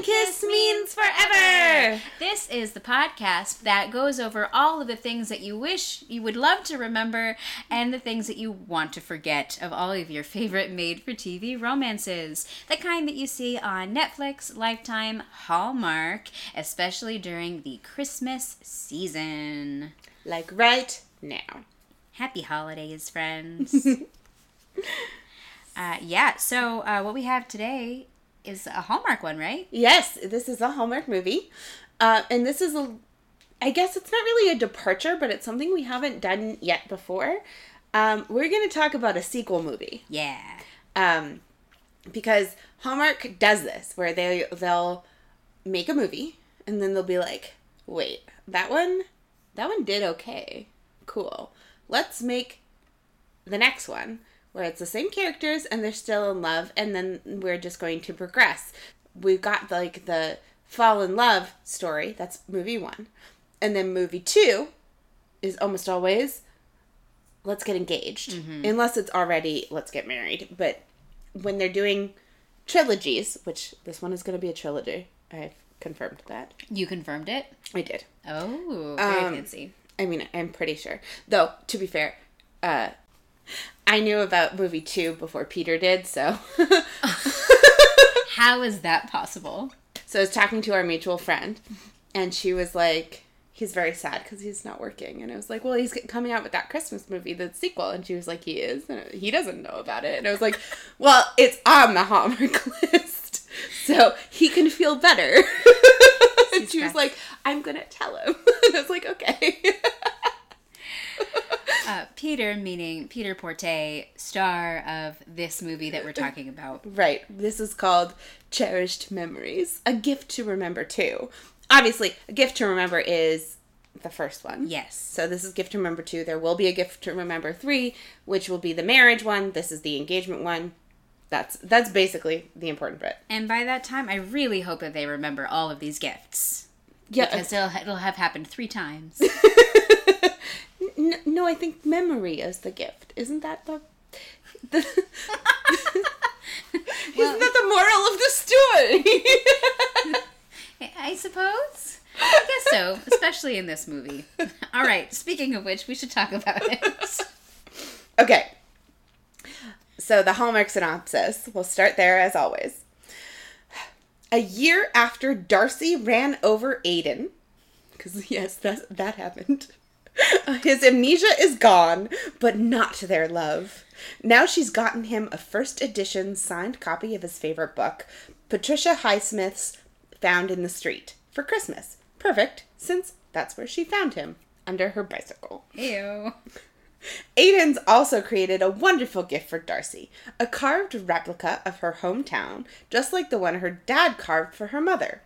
One, Kiss Means Forever. This is the podcast that goes over all of the things that you wish you would love to remember and the things that you want to forget of all of your favorite made for TV romances. The kind that you see on Netflix, Lifetime, Hallmark, especially during the Christmas season. Like right now. Happy holidays, friends. uh, yeah, so uh, what we have today is a Hallmark one, right? Yes, this is a Hallmark movie. Uh, and this is a, I guess it's not really a departure, but it's something we haven't done yet before. Um, we're going to talk about a sequel movie. Yeah. Um, because Hallmark does this, where they, they'll make a movie, and then they'll be like, wait, that one, that one did okay. Cool. Let's make the next one where it's the same characters and they're still in love and then we're just going to progress. We've got like the fall in love story, that's movie 1. And then movie 2 is almost always let's get engaged. Unless it's already let's get married. But when they're doing trilogies, which this one is going to be a trilogy. I've confirmed that. You confirmed it? I did. Oh, very Um, fancy. I mean, I'm pretty sure. Though, to be fair, uh, I knew about movie two before Peter did, so. How is that possible? so I was talking to our mutual friend, and she was like, he's very sad because he's not working. And I was like, well, he's coming out with that Christmas movie, the sequel. And she was like, he is? And he doesn't know about it. And I was like, well, it's on the Hallmark list. So he can feel better. and she was like, I'm going to tell him. And I was like, okay. Uh, Peter, meaning Peter Porte, star of this movie that we're talking about. Right. This is called Cherished Memories. A gift to remember too. Obviously, a gift to remember is the first one. Yes. So this is gift to remember two. There will be a gift to remember three, which will be the marriage one. This is the engagement one. That's that's basically the important bit. And by that time, I really hope that they remember all of these gifts. Yeah. Because it'll, it'll have happened three times. N- no, I think memory is the gift. Isn't that the the Isn't that the moral of the story? I suppose. I guess so, especially in this movie. All right, speaking of which, we should talk about it. Okay. So the Hallmark synopsis. We'll start there as always. A year after Darcy ran over Aiden, because yes, that that happened. His amnesia is gone, but not their love. Now she's gotten him a first edition signed copy of his favorite book, Patricia Highsmith's Found in the Street, for Christmas. Perfect, since that's where she found him, under her bicycle. Ew. Aiden's also created a wonderful gift for Darcy a carved replica of her hometown, just like the one her dad carved for her mother.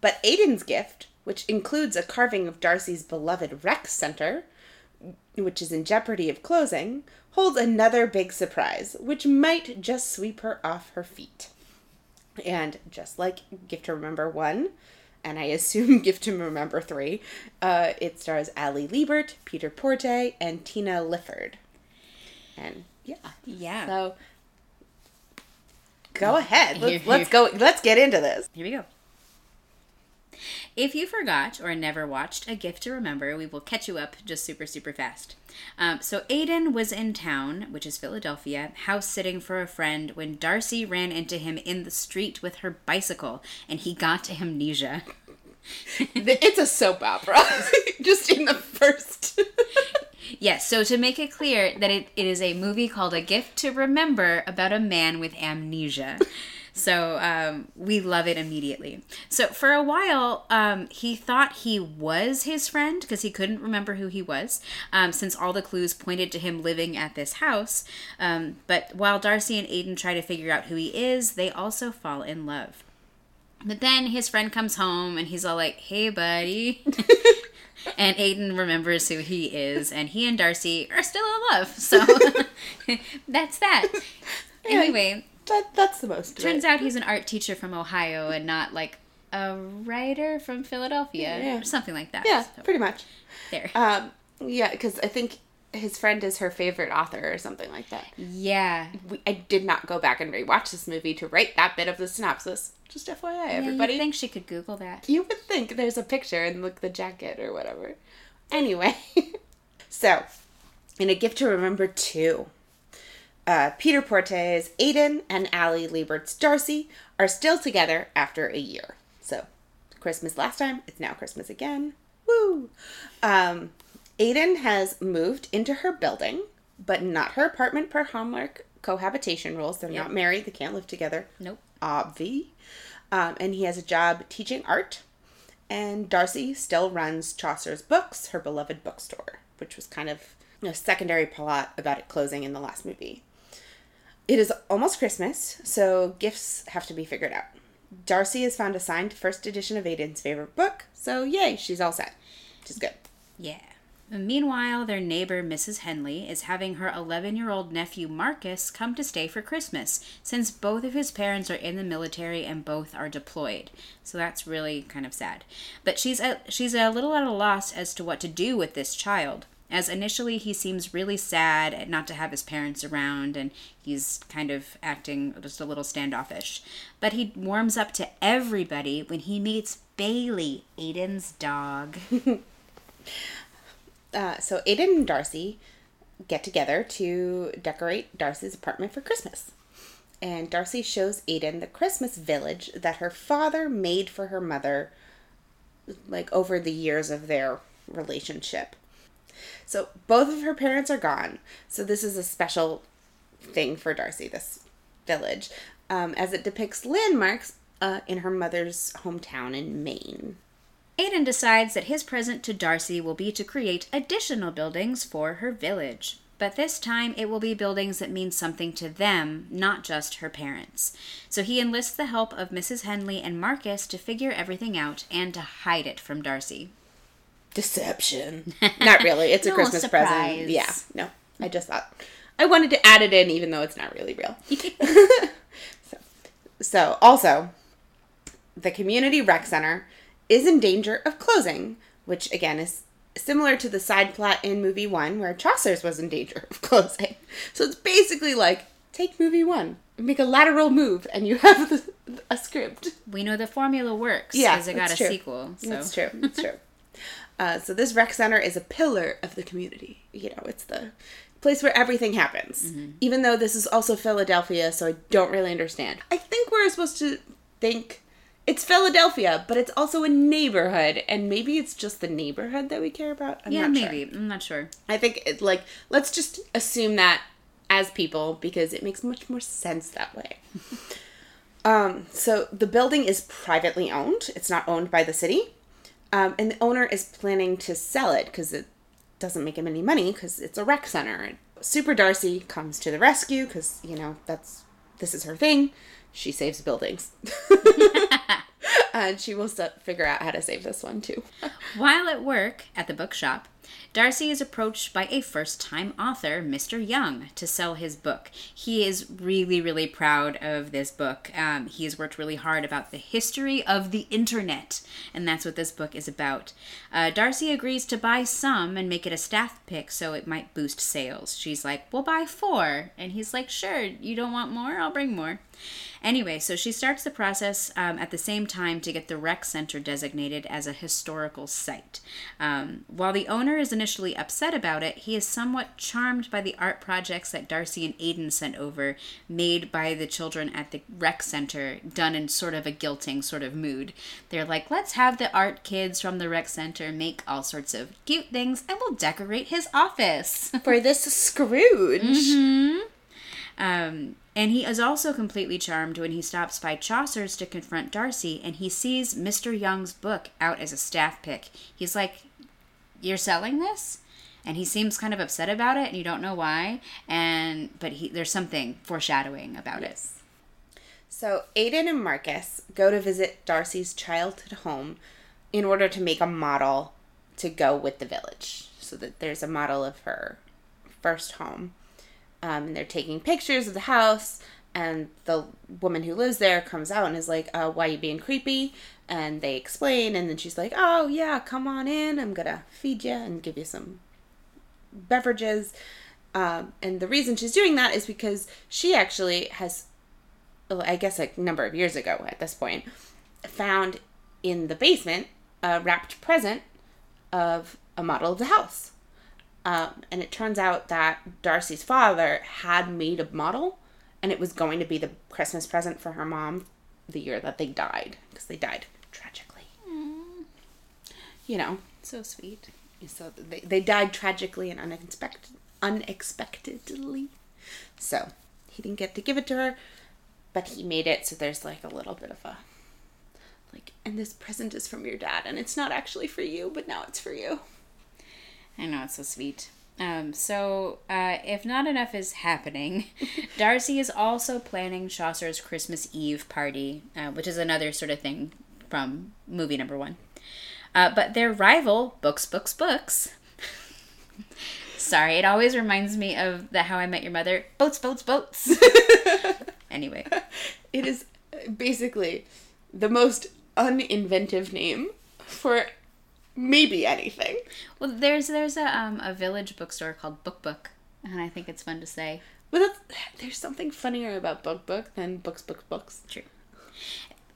But Aiden's gift, which includes a carving of Darcy's beloved rec center, which is in jeopardy of closing, holds another big surprise, which might just sweep her off her feet. And just like Gift to Remember 1, and I assume Gift to Remember 3, uh, it stars Ali Liebert, Peter Porte, and Tina Lifford. And yeah. Yeah. So go ahead. Let's, let's go. Let's get into this. Here we go. If you forgot or never watched A Gift to Remember, we will catch you up just super, super fast. Um, so, Aiden was in town, which is Philadelphia, house sitting for a friend when Darcy ran into him in the street with her bicycle and he got amnesia. It's a soap opera. Just in the first. Yes, so to make it clear that it, it is a movie called A Gift to Remember about a man with amnesia. So um, we love it immediately. So for a while, um, he thought he was his friend because he couldn't remember who he was, um, since all the clues pointed to him living at this house. Um, but while Darcy and Aiden try to figure out who he is, they also fall in love. But then his friend comes home and he's all like, "Hey, buddy." And Aiden remembers who he is, and he and Darcy are still in love. So that's that. Anyway, That, that's the most. turns out he's an art teacher from Ohio and not like a writer from Philadelphia Yeah. or something like that. Yeah, So, pretty much. there. Um, yeah, because I think his friend is her favorite author or something like that. Yeah. We, I did not go back and rewatch this movie to write that bit of the synopsis. Just FYI, Yeah, everybody. you think she could Google that? You would think there's a picture and look the jacket or whatever. Anyway, so in a gift to remember two, uh, Peter Porte's Aiden and Ali Liebert's Darcy are still together after a year. So Christmas last time, it's now Christmas again. Woo! Um, Aiden has moved into her building, but not her apartment per Hallmark cohabitation rules. They're Yep. not married, they can't live together Nope. obvi. Um, and he has a job teaching art. And Darcy still runs Chaucer's Books, her beloved bookstore, which was kind of a secondary plot about it closing in the last movie. It is almost Christmas, so gifts have to be figured out. Darcy has found a signed first edition of Aiden's favorite book, so yay, she's all set. She's good. Yeah. Meanwhile, their neighbor, Mrs. Henley, is having her 11 year old nephew, Marcus, come to stay for Christmas, since both of his parents are in the military and both are deployed. So that's really kind of sad. But she's a, she's a little at a loss as to what to do with this child. As initially he seems really sad not to have his parents around and he's kind of acting just a little standoffish. But he warms up to everybody when he meets Bailey, Aiden's dog. Uh, so Aiden and Darcy get together to decorate Darcy's apartment for Christmas. And Darcy shows Aiden the Christmas village that her father made for her mother, like over the years of their relationship. So both of her parents are gone. So this is a special thing for Darcy, this village, um, as it depicts landmarks uh, in her mother's hometown in Maine. Aiden decides that his present to Darcy will be to create additional buildings for her village. But this time it will be buildings that mean something to them, not just her parents. So he enlists the help of Mrs. Henley and Marcus to figure everything out and to hide it from Darcy. Deception. Not really. It's a No Christmas surprise. present. Yeah. No. I just thought I wanted to add it in even though it's not really real. so, so also the community rec center is in danger of closing, which again is similar to the side plot in movie 1 where Chaucer's was in danger of closing. So it's basically like take movie 1 make a lateral move and you have the, a script. we know the formula works Yeah, because it got a true. sequel. So. That's true. That's true. Uh, so this rec center is a pillar of the community. You know, it's the place where everything happens. Even though this is also Philadelphia, so I don't really understand. I think we're supposed to think it's Philadelphia, but it's also a neighborhood, and maybe it's just the neighborhood that we care about. I'm Yeah, not sure. maybe. I'm not sure. I think it, like let's just assume that as people because it makes much more sense that way. um, so the building is privately owned. It's not owned by the city, um, and the owner is planning to sell it because it doesn't make him any money because it's a rec center. Super Darcy comes to the rescue because you know that's this is her thing. She saves buildings. and she will st- figure out how to save this one too. While at work at the bookshop, Darcy is approached by a first time author, Mr. Young, to sell his book. He is really, really proud of this book. Um, he has worked really hard about the history of the internet, and that's what this book is about. Uh, Darcy agrees to buy some and make it a staff pick so it might boost sales. She's like, We'll buy four. And he's like, Sure, you don't want more? I'll bring more. Anyway, so she starts the process um, at the same time to get the rec center designated as a historical site. Um, while the owner is initially upset about it, he is somewhat charmed by the art projects that Darcy and Aiden sent over, made by the children at the rec center, done in sort of a guilting sort of mood. They're like, let's have the art kids from the rec center make all sorts of cute things and we'll decorate his office. For this Scrooge. Um, and he is also completely charmed when he stops by Chaucer's to confront Darcy and he sees Mr. Young's book out as a staff pick. He's like, You're selling this? And he seems kind of upset about it and you don't know why. And but he there's something foreshadowing about it. So Aiden and Marcus go to visit Darcy's childhood home in order to make a model to go with the village. So that there's a model of her first home. Um, and they're taking pictures of the house, and the woman who lives there comes out and is like, uh, "Why you being creepy?" And they explain, and then she's like, "Oh yeah, come on in. I'm gonna feed you and give you some beverages. Um, and the reason she's doing that is because she actually has, I guess, a number of years ago at this point, found in the basement a wrapped present of a model of the house. Um, and it turns out that Darcy's father had made a model, and it was going to be the Christmas present for her mom the year that they died, because they died tragically. You know, So sweet. so they, they died tragically and unexpected, unexpectedly. So he didn't get to give it to her, but he made it. So there's like a little bit of a like, and this present is from your dad, and it's not actually for you, but now it's for you. I know it's so sweet. Um, so, uh, if not enough is happening, Darcy is also planning Chaucer's Christmas Eve party, uh, which is another sort of thing from movie number one. Uh, but their rival, Books, Books, Books. Sorry, it always reminds me of the How I Met Your Mother. Boats, boats, boats. anyway, It is basically the most uninventive name for maybe anything. well, there's there's a um, a village bookstore called Book Book, and I think it's fun to say. Well, that's, there's something funnier about book book than books books books. True.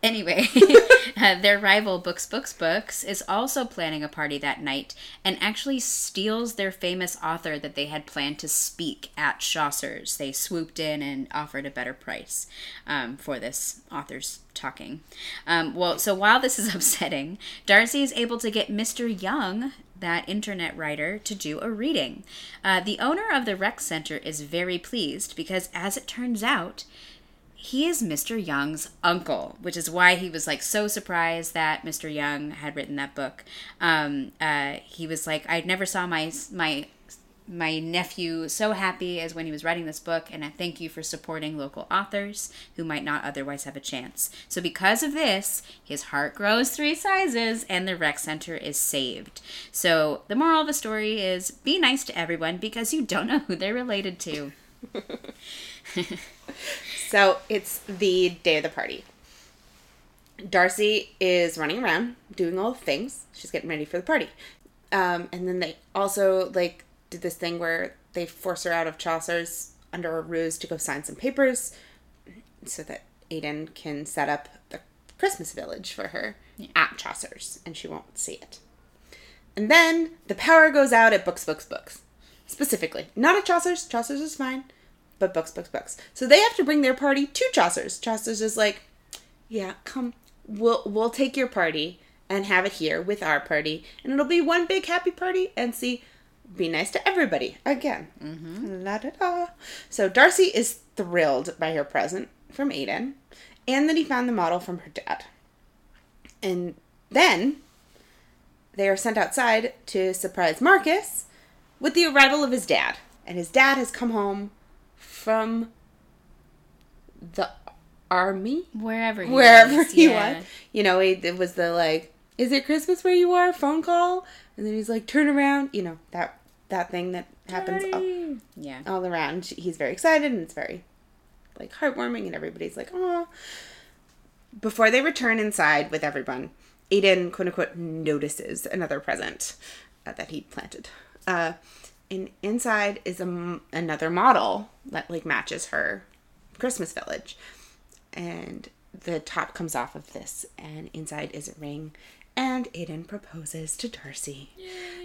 Anyway, uh, their rival Books Books Books is also planning a party that night and actually steals their famous author that they had planned to speak at Chaucer's. They swooped in and offered a better price um, for this author's talking. Um, well, so while this is upsetting, Darcy is able to get Mr. Young, that internet writer, to do a reading. Uh, the owner of the rec center is very pleased because, as it turns out, he is Mr. Young's uncle, which is why he was like so surprised that Mr. Young had written that book. Um, uh, he was like, I never saw my my my nephew so happy as when he was writing this book, and I thank you for supporting local authors who might not otherwise have a chance. So because of this, his heart grows three sizes, and the rec center is saved. So the moral of the story is: be nice to everyone because you don't know who they're related to. So it's the day of the party. Darcy is running around doing all the things. She's getting ready for the party. Um, and then they also like did this thing where they force her out of Chaucer's under a ruse to go sign some papers so that Aiden can set up the Christmas village for her at Chaucer's and she won't see it. And then the power goes out at Books, Books, Books. Specifically. Not at Chaucer's. Chaucer's is fine. But Books, Books, Books. So they have to bring their party to Chaucer's. Chaucer's is like, yeah, come. We'll, we'll take your party and have it here with our party. And it'll be one big happy party. And see, be nice to everybody. Again. La da da. So Darcy is thrilled by her present from Aiden. And that he found the model from her dad. And then they are sent outside to surprise Marcus with the arrival of his dad. And his dad has come home from the army, Wherever he wherever was, he yeah. was. You know, it, it was the like, is it Christmas where you are? Phone call, and then he's like, turn around. You know that that thing that happens all, Yeah. all around. He's very excited, and it's very like heartwarming, and everybody's like, oh. Before they return inside with everyone, Aiden quote unquote notices another present uh, that he planted. Uh, and inside is a another model that like matches her Christmas village, and the top comes off of this, and inside is a ring. And Aiden proposes to Darcy.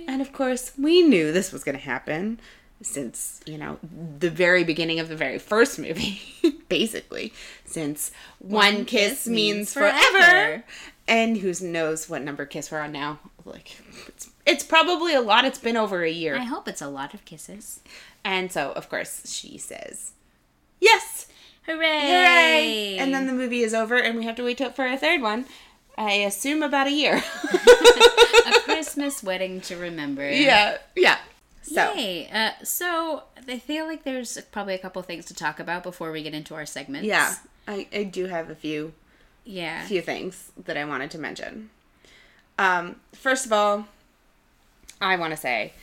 And of course, we knew this was going to happen since, you know, the very beginning of the very first movie, basically. Since one, kiss, means forever. And who knows what number kiss we're on now? Like, it's, it's probably a lot. It's been over a year. I hope it's a lot of kisses. And so, of course, she says, Yes! Hooray! Hooray! And then the movie is over, and we have to wait till, for a third one. I assume about a year. a Christmas wedding to remember. yeah, yeah. So, Yay. Uh, so I feel like there's probably a couple things to talk about before we get into our segments. yeah, I, I do have a few Yeah. few things that I wanted to mention. Um, first of all, I want to say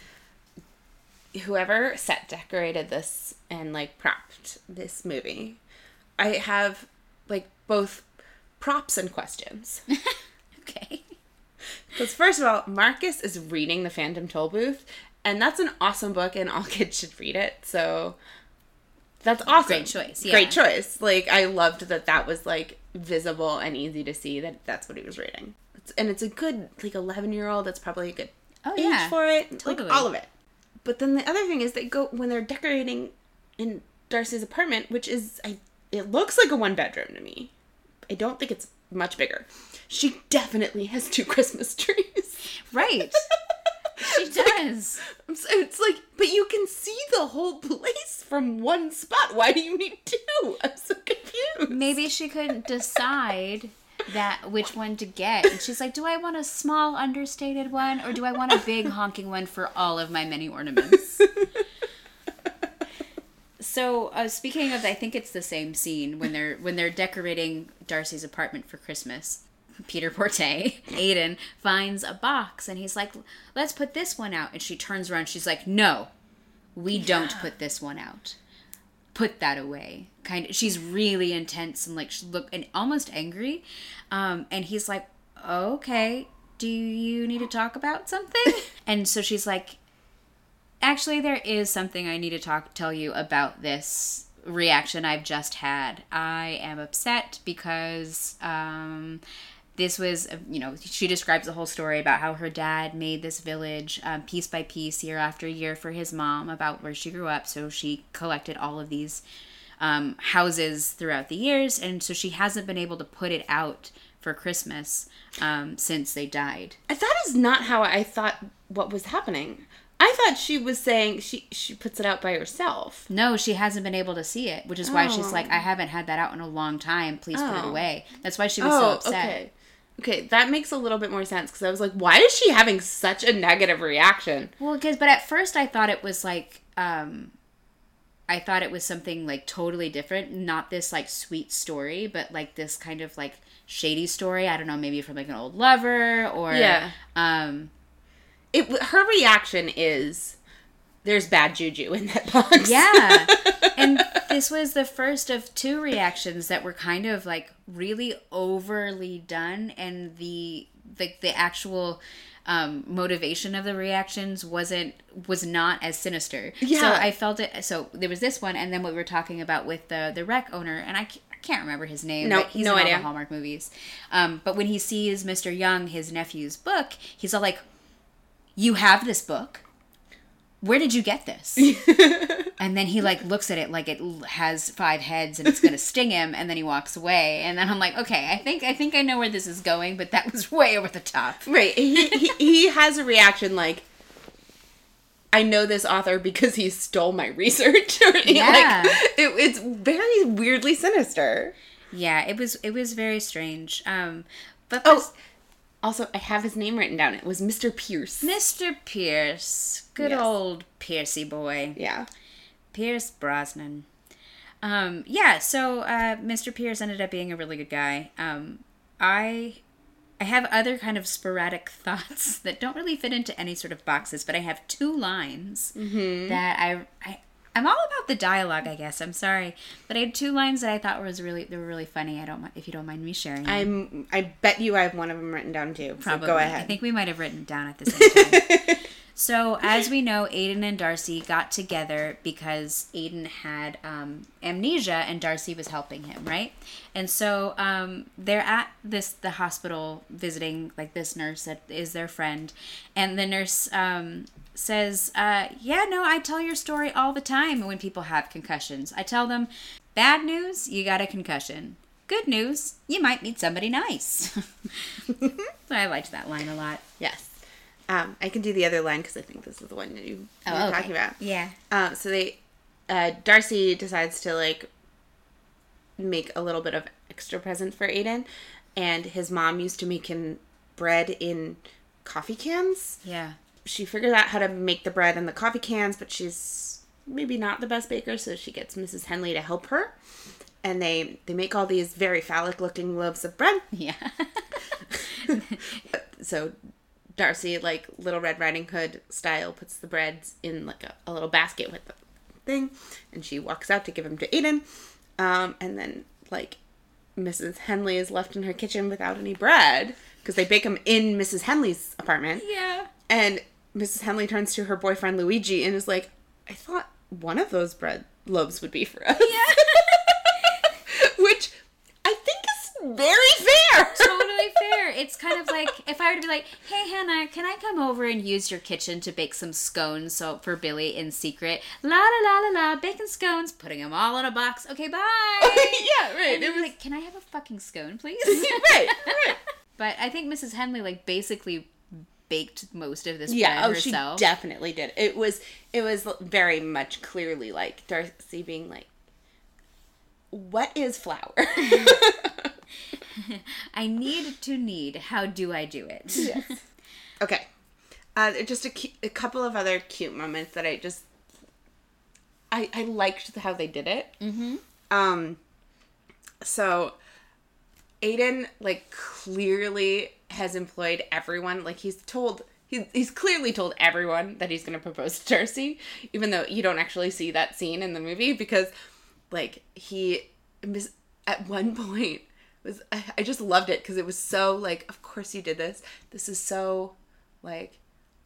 whoever set decorated this and like propped this movie, I have like both props and questions. okay. Because first of all, Marcus is reading the Phantom Toll booth, and that's an awesome book, and all kids should read it. So that's awesome. Great choice, yeah. Great choice. Like I loved that that was like visible and easy to see that that's what he was reading. It's, and it's a good like eleven year old. That's probably a good Oh, age yeah. for it. Totally. Like all of it. But then the other thing is they go when they're decorating in Darcy's apartment, which is I it looks like a one bedroom to me. I don't think it's much bigger. She definitely has two Christmas trees. Right. she does. So it's like, but you can see the whole place from one spot. Why do you need two? I'm so confused. Maybe she couldn't decide that which one to get. And she's like, "Do I want a small understated one or do I want a big honking one for all of my many ornaments?" So, uh, speaking of, I think it's the same scene when they're when they're decorating Darcy's apartment for Christmas. Peter Porte, Aiden, finds a box and he's like, "Let's put this one out." And she turns around. She's like, "No, we don't put this one out. Put that away." Kind of. She's really intense and like she look and almost angry. Um, and he's like, "Okay, do you need to talk about something?" and so she's like, Actually, there is something I need to talk tell you about this reaction I've just had. I am upset because um, this was, uh, you know, she describes the whole story about how her dad made this village um, piece by piece, year after year, for his mom about where she grew up. So she collected all of these um, houses throughout the years, and so she hasn't been able to put it out for Christmas um, since they died. That is not how I thought what was happening. I thought she was saying she she puts it out by herself. No, she hasn't been able to see it, which is why she's Oh. like, I haven't had that out in a long time. Please put it Oh. away. That's why she was so upset. okay. Okay, that makes a little bit more sense because I was like, why is she having such a negative reaction? Well, because but at first I thought it was like, um, I thought it was something like totally different, not this like sweet story, but like this kind of like shady story. I don't know, maybe from like an old lover or Yeah. um, It her reaction is there's bad juju in that box. Yeah. and this was the first of two reactions that were kind of like really overly done and the like the actual um motivation of the reactions wasn't was not as sinister. Yeah. So I felt it so there was this one and then what we were talking about with the the rec owner and I ca- I can't remember his name, No- but he's no in all idea. the Hallmark movies. Um, but when he sees Mr. Young, his nephew's book, he's all like, "You have this book? Where did you get this?" And then he like looks at it like it has five heads and it's gonna sting him, and then he walks away. And then I'm like, okay, I think I think I know where this is going, but that was way over the top. Right. He, he he has a reaction like I know this author because he stole my research. Or, Yeah. Like, it, it's very weirdly sinister. Yeah, it was it was very strange. Um, but Oh, this- also, I have his name written down. It was Mr. Pierce. Mr. Pierce, good Yes. old Piercy boy, Yeah. Pierce Brosnan. Um, yeah, so uh, Mr. Pierce ended up being a really good guy. Um, I I have other kind of sporadic thoughts that don't really fit into any sort of boxes, but I have two lines that I, I I'm all about the dialogue, I guess. I'm sorry, but I had two lines that I thought was really they were really funny. I don't if you don't mind me sharing. I'm. I bet you I have one of them written down too. So Probably. go ahead. I think we might have written down at the same time. so, as we know, Aiden and Darcy got together because Aiden had um, amnesia and Darcy was helping him, right? And so um, they're at this the hospital visiting like this nurse that is their friend, and the nurse um, says, uh, "Yeah, no, I tell your story all the time when people have concussions. I tell them, bad news, you got a concussion." Good news, you might meet somebody nice. I liked that line a lot. yes. Um, I can do the other line because I think this is the one that you you were okay. talking about. Yeah. Um, so they, uh, Darcy decides to like make a little bit of extra present for Aiden, and his mom used to make him bread in coffee cans. Yeah. She figures out how to make the bread in the coffee cans, but she's maybe not the best baker, so she gets Mrs. Henley to help her. And they they make all these very phallic looking loaves of bread. Yeah. so Darcy, like Little Red Riding Hood style, puts the breads in like a, a little basket with the thing, and she walks out to give them to Aiden. Um, and then like Mrs. Henley is left in her kitchen without any bread because they bake them in Mrs. Henley's apartment. yeah. And Mrs. Henley turns to her boyfriend Luigi and is like, I thought one of those bread loaves would be for us. Yeah. Which I think is very fair. totally fair. It's kind of like if I were to be like, "Hey Hannah, can I come over and use your kitchen to bake some scones so for Billy in secret?" La la la la la, baking scones, putting them all in a box. Okay, bye. yeah, right. And It was like, "Can I have a fucking scone, please?" right, right. But I think Mrs. Henley like basically baked most of this Yeah, bread oh, she definitely did. It was it was very much clearly like Darcy being like, "What is flour?" I need to need. How do I do it? okay, uh, just a, cu- a couple of other cute moments that I just I I liked how they did it. Mm-hmm. Um, so Aiden like clearly has employed everyone. Like he's told he, he's clearly told everyone that he's going to propose to Darcy, even though you don't actually see that scene in the movie because like he mis- at one point was I, I just loved it because it was so like of course you did this. This is so like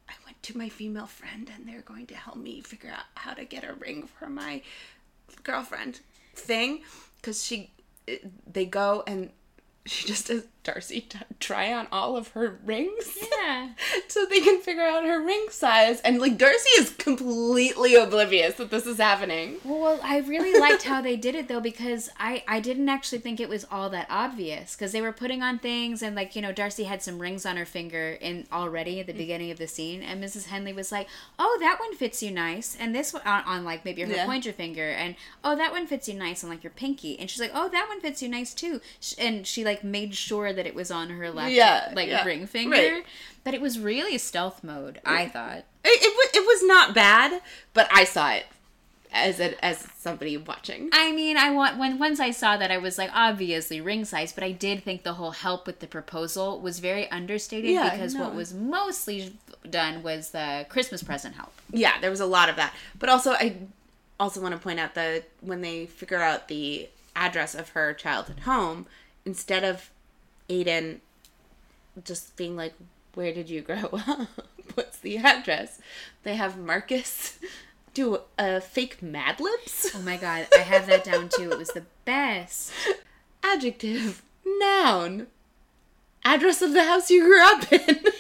I went to my female friend and they're going to help me figure out how to get a ring for my girlfriend thing because she they go and she just has Darcy try on all of her rings. Yeah. so they can figure out her ring size. And like Darcy is completely oblivious that this is happening. Well, I really liked how they did it though because I I didn't actually think it was all that obvious because they were putting on things and like you know Darcy had some rings on her finger in already at the mm. beginning of the scene and Mrs. Henley was like, "Oh, that one fits you nice," and this one on, on like maybe her Yeah. pointer finger and oh that one fits you nice on like your pinky and she's like, "Oh, that one fits you nice too," and she like made sure that it was on her left Yeah, like yeah, ring finger. right. But it was really stealth mode, I thought. It, it, it was not bad, but I saw it as a, as somebody watching. I mean, I want when once I saw that I was like obviously ring size, but I did think the whole help with the proposal was very understated Yeah, because what was mostly done was the Christmas present help. yeah, there was a lot of that. But also, I also want to point out that when they figure out the address of her childhood home, instead of Aiden just being like, "Where did you grow up? What's the address?" They have Marcus do a fake Mad Libs. Oh my god, I have that down too. It was the best. Adjective, noun, address of the house you grew up in.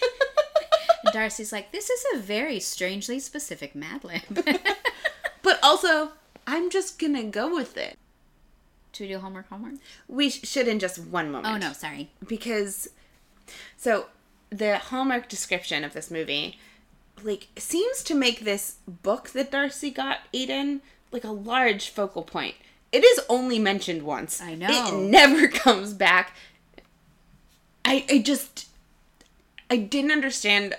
And Darcy's like, "This is a very strangely specific Mad Lib." but also, I'm just gonna go with it. Should we do homework? Homework? We sh- should in just one moment. Oh no, sorry. because so the hallmark description of this movie like seems to make this book that darcy got aiden like a large focal point it is only mentioned once I know. it never comes back i i just i didn't understand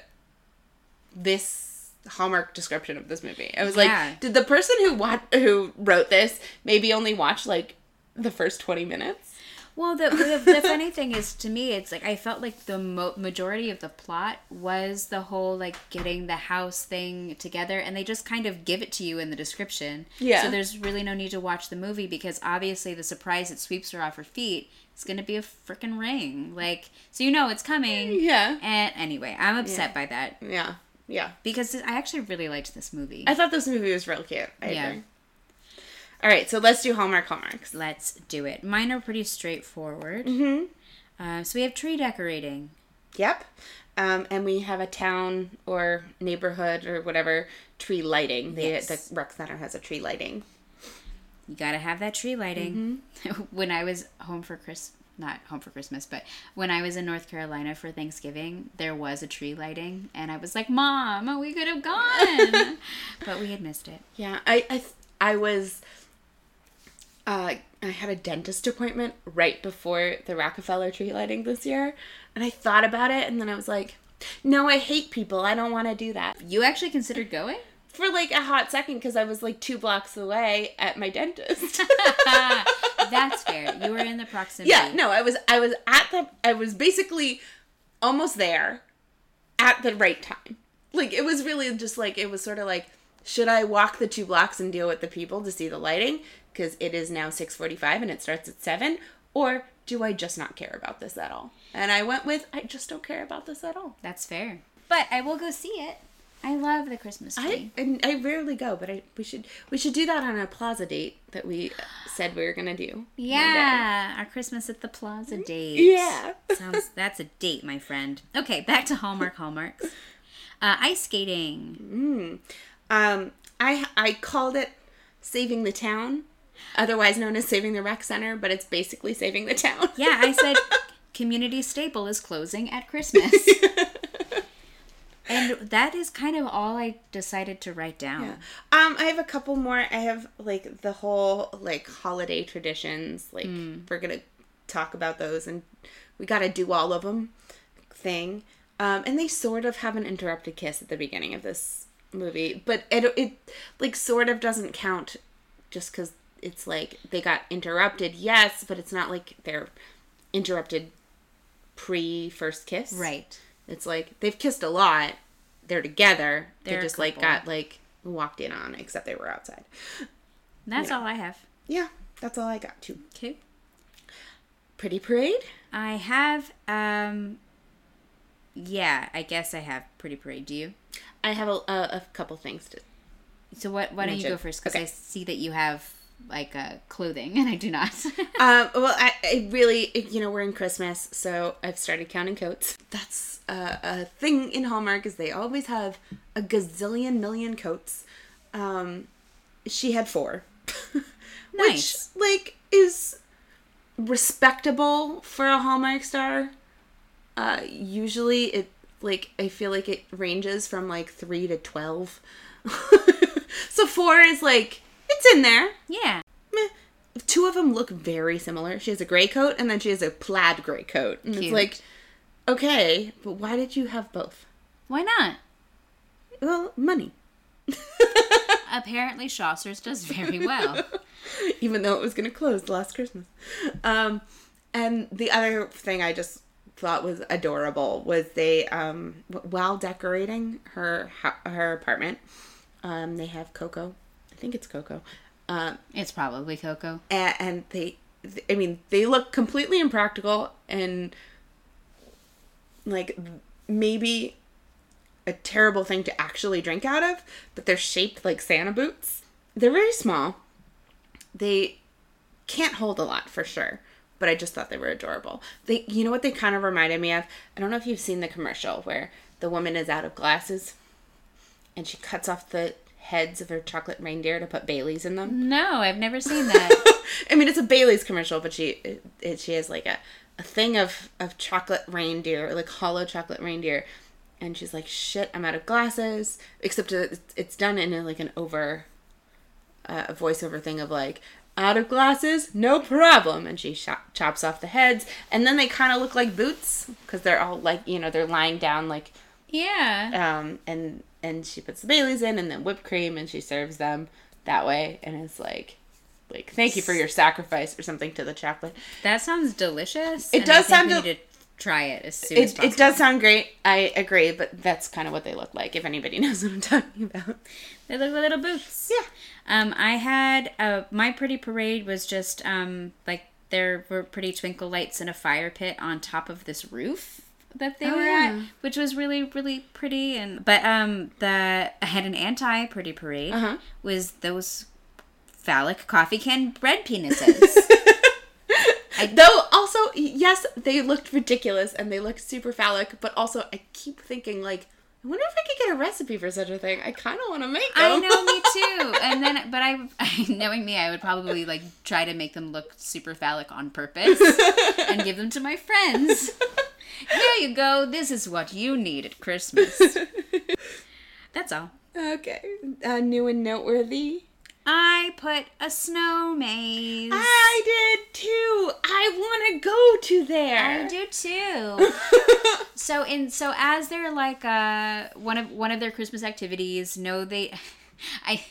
this hallmark description of this movie i was Yeah. like did the person who wa- who wrote this maybe only watch like the first 20 minutes Well, the, the the funny thing is, to me, it's like I felt like the mo- majority of the plot was the whole like getting the house thing together, and they just kind of give it to you in the description. Yeah. So there's really no need to watch the movie because obviously the surprise that sweeps her off her feet is going to be a freaking ring. Like, so you know it's coming. Yeah. And anyway, I'm upset by that yeah yeah because I actually really liked this movie. I thought this movie was real cute. I Yeah. agree. All right, so let's do Hallmark Hallmarks. Let's do it. Mine are pretty straightforward. Mm-hmm. Uh, so we have tree decorating. Yep. Um, and we have a town or neighborhood or whatever tree lighting. The, Yes. the rec center has a tree lighting. You gotta have that tree lighting. Mm-hmm. when I was home for Chris, not home for Christmas, but when I was in North Carolina for Thanksgiving, there was a tree lighting, and I was like, "Mom, we could have gone," but we had missed it. Yeah, I I, I was. Uh, I had a dentist appointment right before the Rockefeller tree lighting this year, and I thought about it, and then I was like, "No, I hate people. I don't want to do that." You actually considered going? For like a hot second, because I was like two blocks away at my dentist. That's fair. You were in the proximity. Yeah, no, I was I was at the I was basically almost there at the right time. Like it was really just like it was sort of like should I walk the two blocks and deal with the people to see the lighting because it is now 6:45 and it starts at 7 or do I just not care about this at all? And I went with I just don't care about this at all. That's fair. But I will go see it. I love the Christmas tree. I and I rarely go, but I we should we should do that on a plaza date that we said we were gonna do. yeah, our Christmas at the Plaza date. Yeah. Sounds that's a date, my friend. Okay, back to Hallmark Hallmarks. Uh, ice skating. Um, I I called it saving the town, otherwise known as saving the rec center, but it's basically saving the town. Yeah, I said community staple is closing at Christmas. and that is kind of all I decided to write down. Yeah. Um, I have a couple more. I have like the whole like holiday traditions. Like we're gonna talk about those, and we got to do all of them thing. Um, and they sort of have an interrupted kiss at the beginning of this movie, but it it like sort of doesn't count just because it's like they got interrupted. Yes, but it's not like they're interrupted pre first kiss. Right. It's like they've kissed a lot. They're together. They're they a just like got like walked in on, except they were outside. That's Yeah. all I have. Yeah, that's all I got too. Okay. Pretty parade. I have um yeah, I guess I have Pretty Parade. Do you? I have a, a, a couple things to. So what why don't you go first cuz Okay. I see that you have like uh, clothing and I do not. Um, well, I, I really, you know, we're in Christmas, so I've started counting coats. That's uh, a thing in Hallmark is they always have a gazillion million coats. Um, she had four, Nice. which like is respectable for a Hallmark star. Uh, usually, it like I feel like it ranges from like three to twelve. so four is like it's in there. yeah. Meh. Two of them look very similar. She has a gray coat and then she has a plaid gray coat. And Cute. it's like, okay, but why did you have both? Why not? Well, money. Apparently Chaucer's does very well. Even though it was going to close last Christmas. Um, and the other thing I just thought was adorable was they, um, while decorating her her apartment, um, they have Coco. I think it's Coco. Um, it's probably Coco. and, and they i mean they look completely impractical and like maybe a terrible thing to actually drink out of but they're shaped like santa boots they're very small they can't hold a lot for sure but i just thought they were adorable they you know what they kind of reminded me of i don't know if you've seen the commercial where the woman is out of glasses and she cuts off the heads of her chocolate reindeer to put baileys in them No, I've never seen that. I mean, it's a Bailey's commercial, but she it, it, she has like a, a thing of of chocolate reindeer, like hollow chocolate reindeer, and she's like, "Shit, I'm out of glasses." Except it's, it's done in a, like an over, uh, a voiceover thing of like, "Out of glasses, no problem," and she chop, chops off the heads, and then they kind of look like boots because they're all like you know they're lying down like yeah. um and and she puts the Baileys in and then whipped cream and she serves them that way and it's like like thank you for your sacrifice or something to the chocolate. That sounds delicious. It does sound del- need to try it as soon as possible. it does sound great. I agree, but that's kind of what they look like if anybody knows what I'm talking about. They look like little boots. Yeah. Um, I had uh, my pretty parade was just um like there were pretty twinkle lights in a fire pit on top of this roof that they Oh, were yeah. at, which was really really pretty. And but um the I had an anti pretty parade Uh-huh. was those phallic coffee can bread penises. I, Though also yes, they looked ridiculous and they looked super phallic, but also I keep thinking like I wonder if I could get a recipe for such a thing. I kind of want to make them. I know, me too. And then, but I, knowing me, I would probably like try to make them look super phallic on purpose and give them to my friends. Here you go. This is what you need at Christmas. That's all. okay, uh, new and noteworthy. I put a snow maze. I did too. I want to go to there. I do too. so in so as they're like uh one of one of their Christmas activities, no they I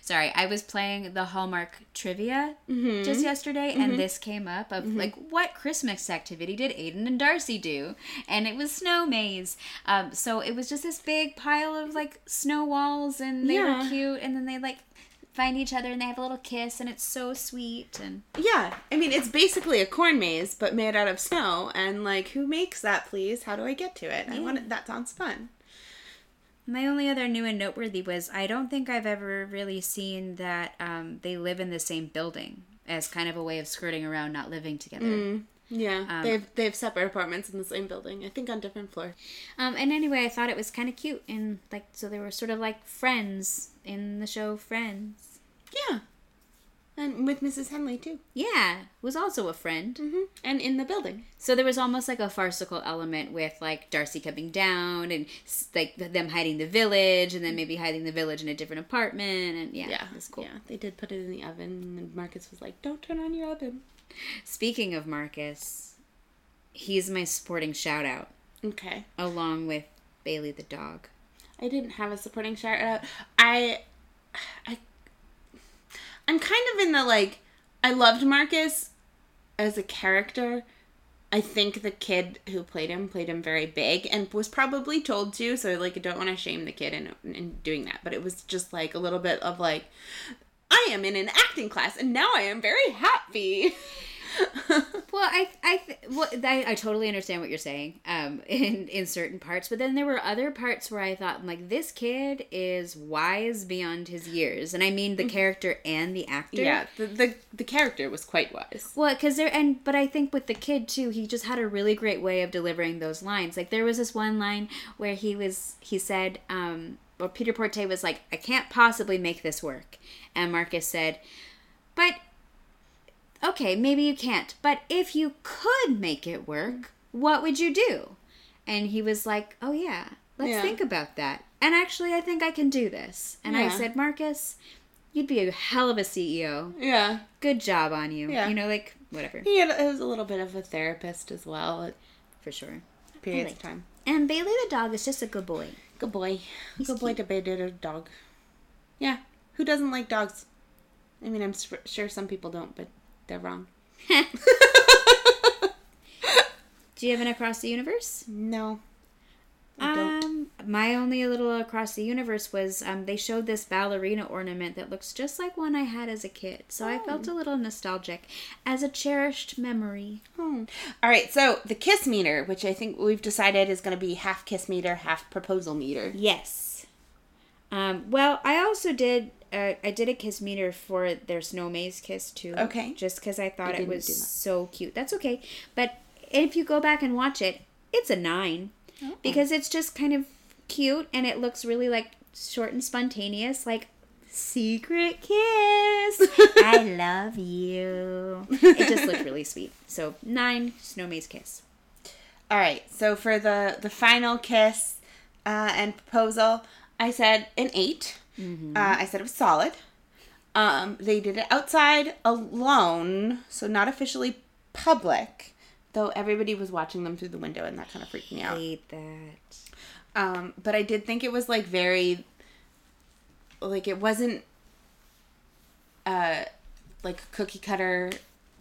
sorry, I was playing the Hallmark trivia mm-hmm. just yesterday and mm-hmm. this came up of mm-hmm. like what Christmas activity did Aiden and Darcy do? And it was snow maze. Um so it was just this big pile of like snow walls and they Yeah. were cute and then they like find each other and they have a little kiss and it's so sweet and Yeah, I mean it's basically a corn maze but made out of snow and like who makes that please? How do I get to it? I want it that sounds fun. My only other new and noteworthy was I don't think I've ever really seen that um, they live in the same building as kind of a way of skirting around not living together. Yeah, Um, they have they have separate apartments in the same building. I think on different floors. Um, and anyway, I thought it was kind of cute and like so they were sort of like friends in the show Friends. Yeah, and with Mrs. Henley too. Yeah, was also a friend. Mm-hmm. And in the building. So there was almost like a farcical element with like Darcy coming down and like them hiding the village and then maybe hiding the village in a different apartment and yeah, Yeah, it was cool. Yeah, they did put it in the oven, and Marcus was like, "Don't turn on your oven." Speaking of Marcus, he's my sporting shout out Okay. along with Bailey the dog. I didn't have a supporting shout out. I, I, I'm kind of in the like. I loved Marcus as a character. I think the kid who played him played him very big and was probably told to. So like, I don't want to shame the kid in in doing that, but it was just like a little bit of like, I am in an acting class and now I am very happy. Well, I I th- well, I, I totally understand what you're saying um, in in certain parts, but then there were other parts where I thought like this kid is wise beyond his years, and I mean the character and the actor. yeah, the, the the character was quite wise. Well, because there and but I think with the kid too, he just had a really great way of delivering those lines. Like there was this one line where he was he said, um, or Peter Porte was like, "I can't possibly make this work," and Marcus said, "But okay, maybe you can't. But if you could make it work, what would you do?" And he was like, "Oh yeah, let's Yeah. think about that." And actually, I think I can do this. And I said, Marcus, you'd be a hell of a CEO Yeah, good job on you. Yeah. You know, like whatever he had, was a little bit of a therapist as well for sure. periods of time. And Bailey the dog is just a good boy. Good boy. He's Good boy to be a dog. Yeah. Who doesn't like dogs? I mean, I'm sure some people don't, but they're wrong. Do you have an across the universe? No. Um, my only little across the universe was um, they showed this ballerina ornament that looks just like one I had as a kid. So I felt a little nostalgic, as a cherished memory. Oh. All right, so the kiss meter, which I think we've decided is going to be half kiss meter, half proposal meter. Yes. Um, well, I also did. Uh, I did a kiss meter for their snow maze kiss too. Okay. Just because I thought it was so cute. That's okay. But if you go back and watch it, it's a nine Oh. because it's just kind of cute and it looks really like short and spontaneous, like secret kiss. I love you. It just looked really sweet. So nine snow maze kiss. All right, so for the the final kiss uh, and proposal, I said an 8 Uh, I said it was solid. Um, they did it outside alone, so not officially public. Though everybody was watching them through the window, and that kind of freaked me out. Hate that. Um, but I did think it was like very, like it wasn't, uh, like a cookie cutter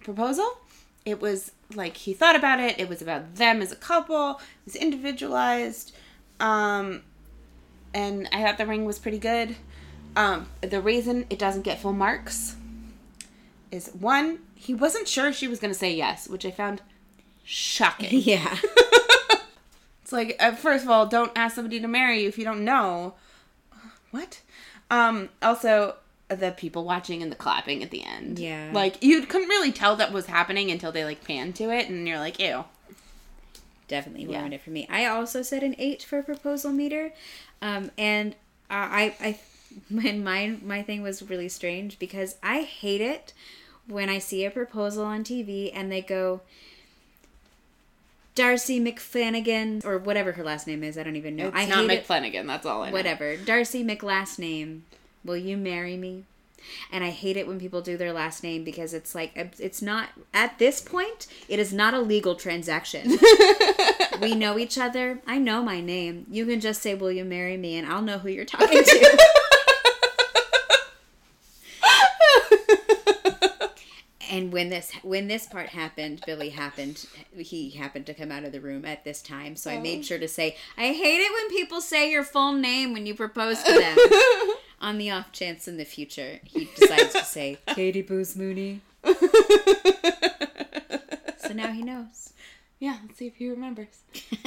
proposal. It was like he thought about it. It was about them as a couple. It was individualized, um, and I thought the ring was pretty good. Um, the reason it doesn't get full marks is one, he wasn't sure she was going to say yes, which I found shocking. Yeah. It's like, uh, first of all, don't ask somebody to marry you if you don't know. What? Um, also, the people watching and the clapping at the end. Yeah. Like, you couldn't really tell that was happening until they, like, panned to it, and you're like, ew. definitely Yeah. ruined it for me. I also said an eight for proposal meter, um, and I, I, my, my my thing was really strange because I hate it when I see a proposal on TV and they go. Darcy McFlanagan, or whatever her last name is, I don't even know. It's I not hate it. McFlanagan, that's all I know. Whatever. Darcy McLast name. Will you marry me? And I hate it when people do their last name because it's like it's not at this point. It is not a legal transaction. we know each other. I know my name. You can just say, "Will you marry me?" and I'll know who you're talking to. and when this when this part happened, Billy happened. He happened to come out of the room at this time, so I made oh. sure to say, "I hate it when people say your full name when you propose to them." On the off chance in the future he decides to say Katie Booze Mooney. So now he knows. yeah, let's see if he remembers.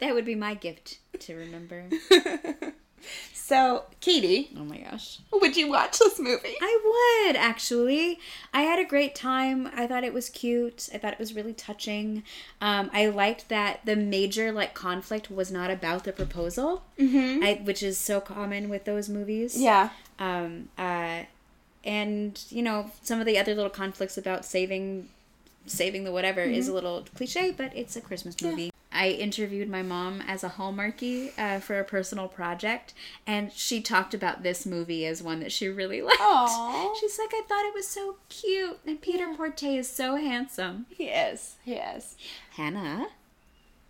that would be my gift to remember. So, Katie, Oh my gosh. would you watch this movie? I would actually. I had a great time. I thought it was cute. I thought it was really touching. Um, I liked that the major like conflict was not about the proposal, mm-hmm. I, which is so common with those movies. Yeah. Um, uh, and you know some of the other little conflicts about saving, saving the whatever is a little cliche, but it's a Christmas movie. I interviewed my mom as a Hallmarkie uh, for a personal project, and she talked about this movie as one that she really liked. Aw. She's like, I thought it was so cute, and Peter Porte is so handsome. Yes, yes. Hannah,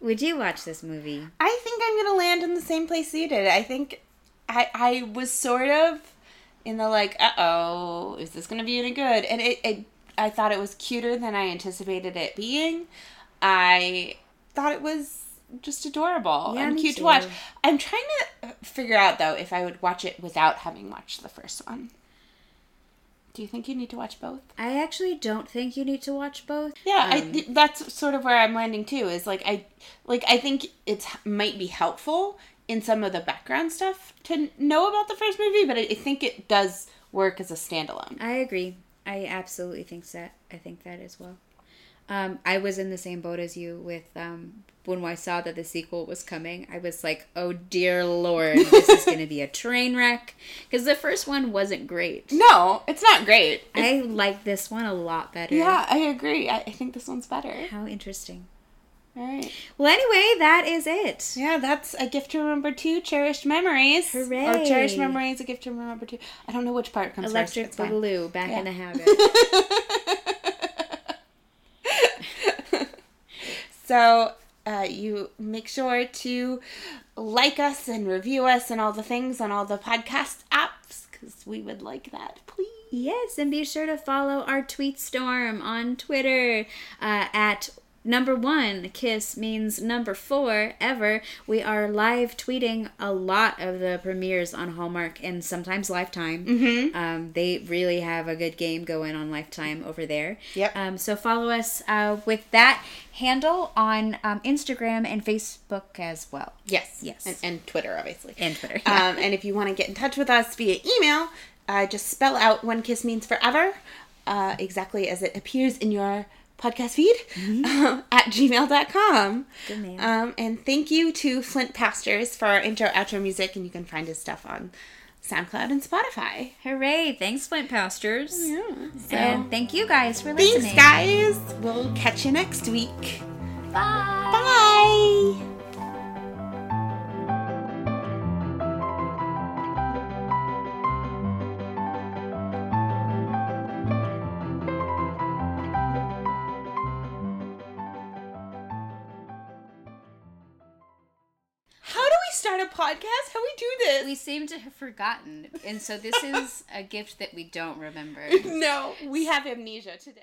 would you watch this movie? I think I'm gonna land in the same place you did. I think I I was sort of in the like, uh oh, is this gonna be any good? And it, it I thought it was cuter than I anticipated it being. I thought it was just adorable Yeah, and cute too. to watch. I'm trying to figure out though if I would watch it without having watched the first one. Do you think you need to watch both? I actually don't think you need to watch both. Yeah, Um, I, that's sort of where I'm landing too. Is like I like I think it might be helpful in some of the background stuff to know about the first movie, but I, I think it does work as a standalone. I agree. I absolutely think that. I think that as well. Um, I was in the same boat as you with um, when I saw that the sequel was coming. I was like, "Oh dear lord, this is going to be a train wreck," because the first one wasn't great. No, it's not great. I like this one a lot better. yeah, I agree. I, I think this one's better. How interesting. All right. Well, anyway, that is it. Yeah, that's a gift to remember too. Cherished memories. Hooray! Or cherished memories. A gift to remember too. I don't know which part comes Electric first. Fine. Boogaloo, back Yeah. in the habit. So uh, you make sure to like us and review us and all the things on all the podcast apps because we would like that, please. Yes, and be sure to follow our tweet storm on Twitter uh, at number one. Kiss means number four ever. We are live tweeting a lot of the premieres on Hallmark and sometimes Lifetime. Mm-hmm. Um, they really have a good game going on Lifetime over there. Yep. Um, so follow us uh, with that handle on um, Instagram and Facebook as well. Yes. Yes. And, and Twitter, obviously. And Twitter. Um, and if you want to get in touch with us via email, uh, just spell out One Kiss Means Forever, uh, exactly as it appears in your podcast feed um, at gmail.com. Good man. Um, and thank you to Flint Pastors for our intro outro music, and you can find his stuff on SoundCloud and Spotify. Hooray! Thanks, Flint Pastors. Yeah. So, And thank you guys for listening. thanks, guys. We'll catch you next week. Bye. Bye. A podcast? How we do this? We seem to have forgotten, and so this is a gift that we don't remember. no, we have amnesia today.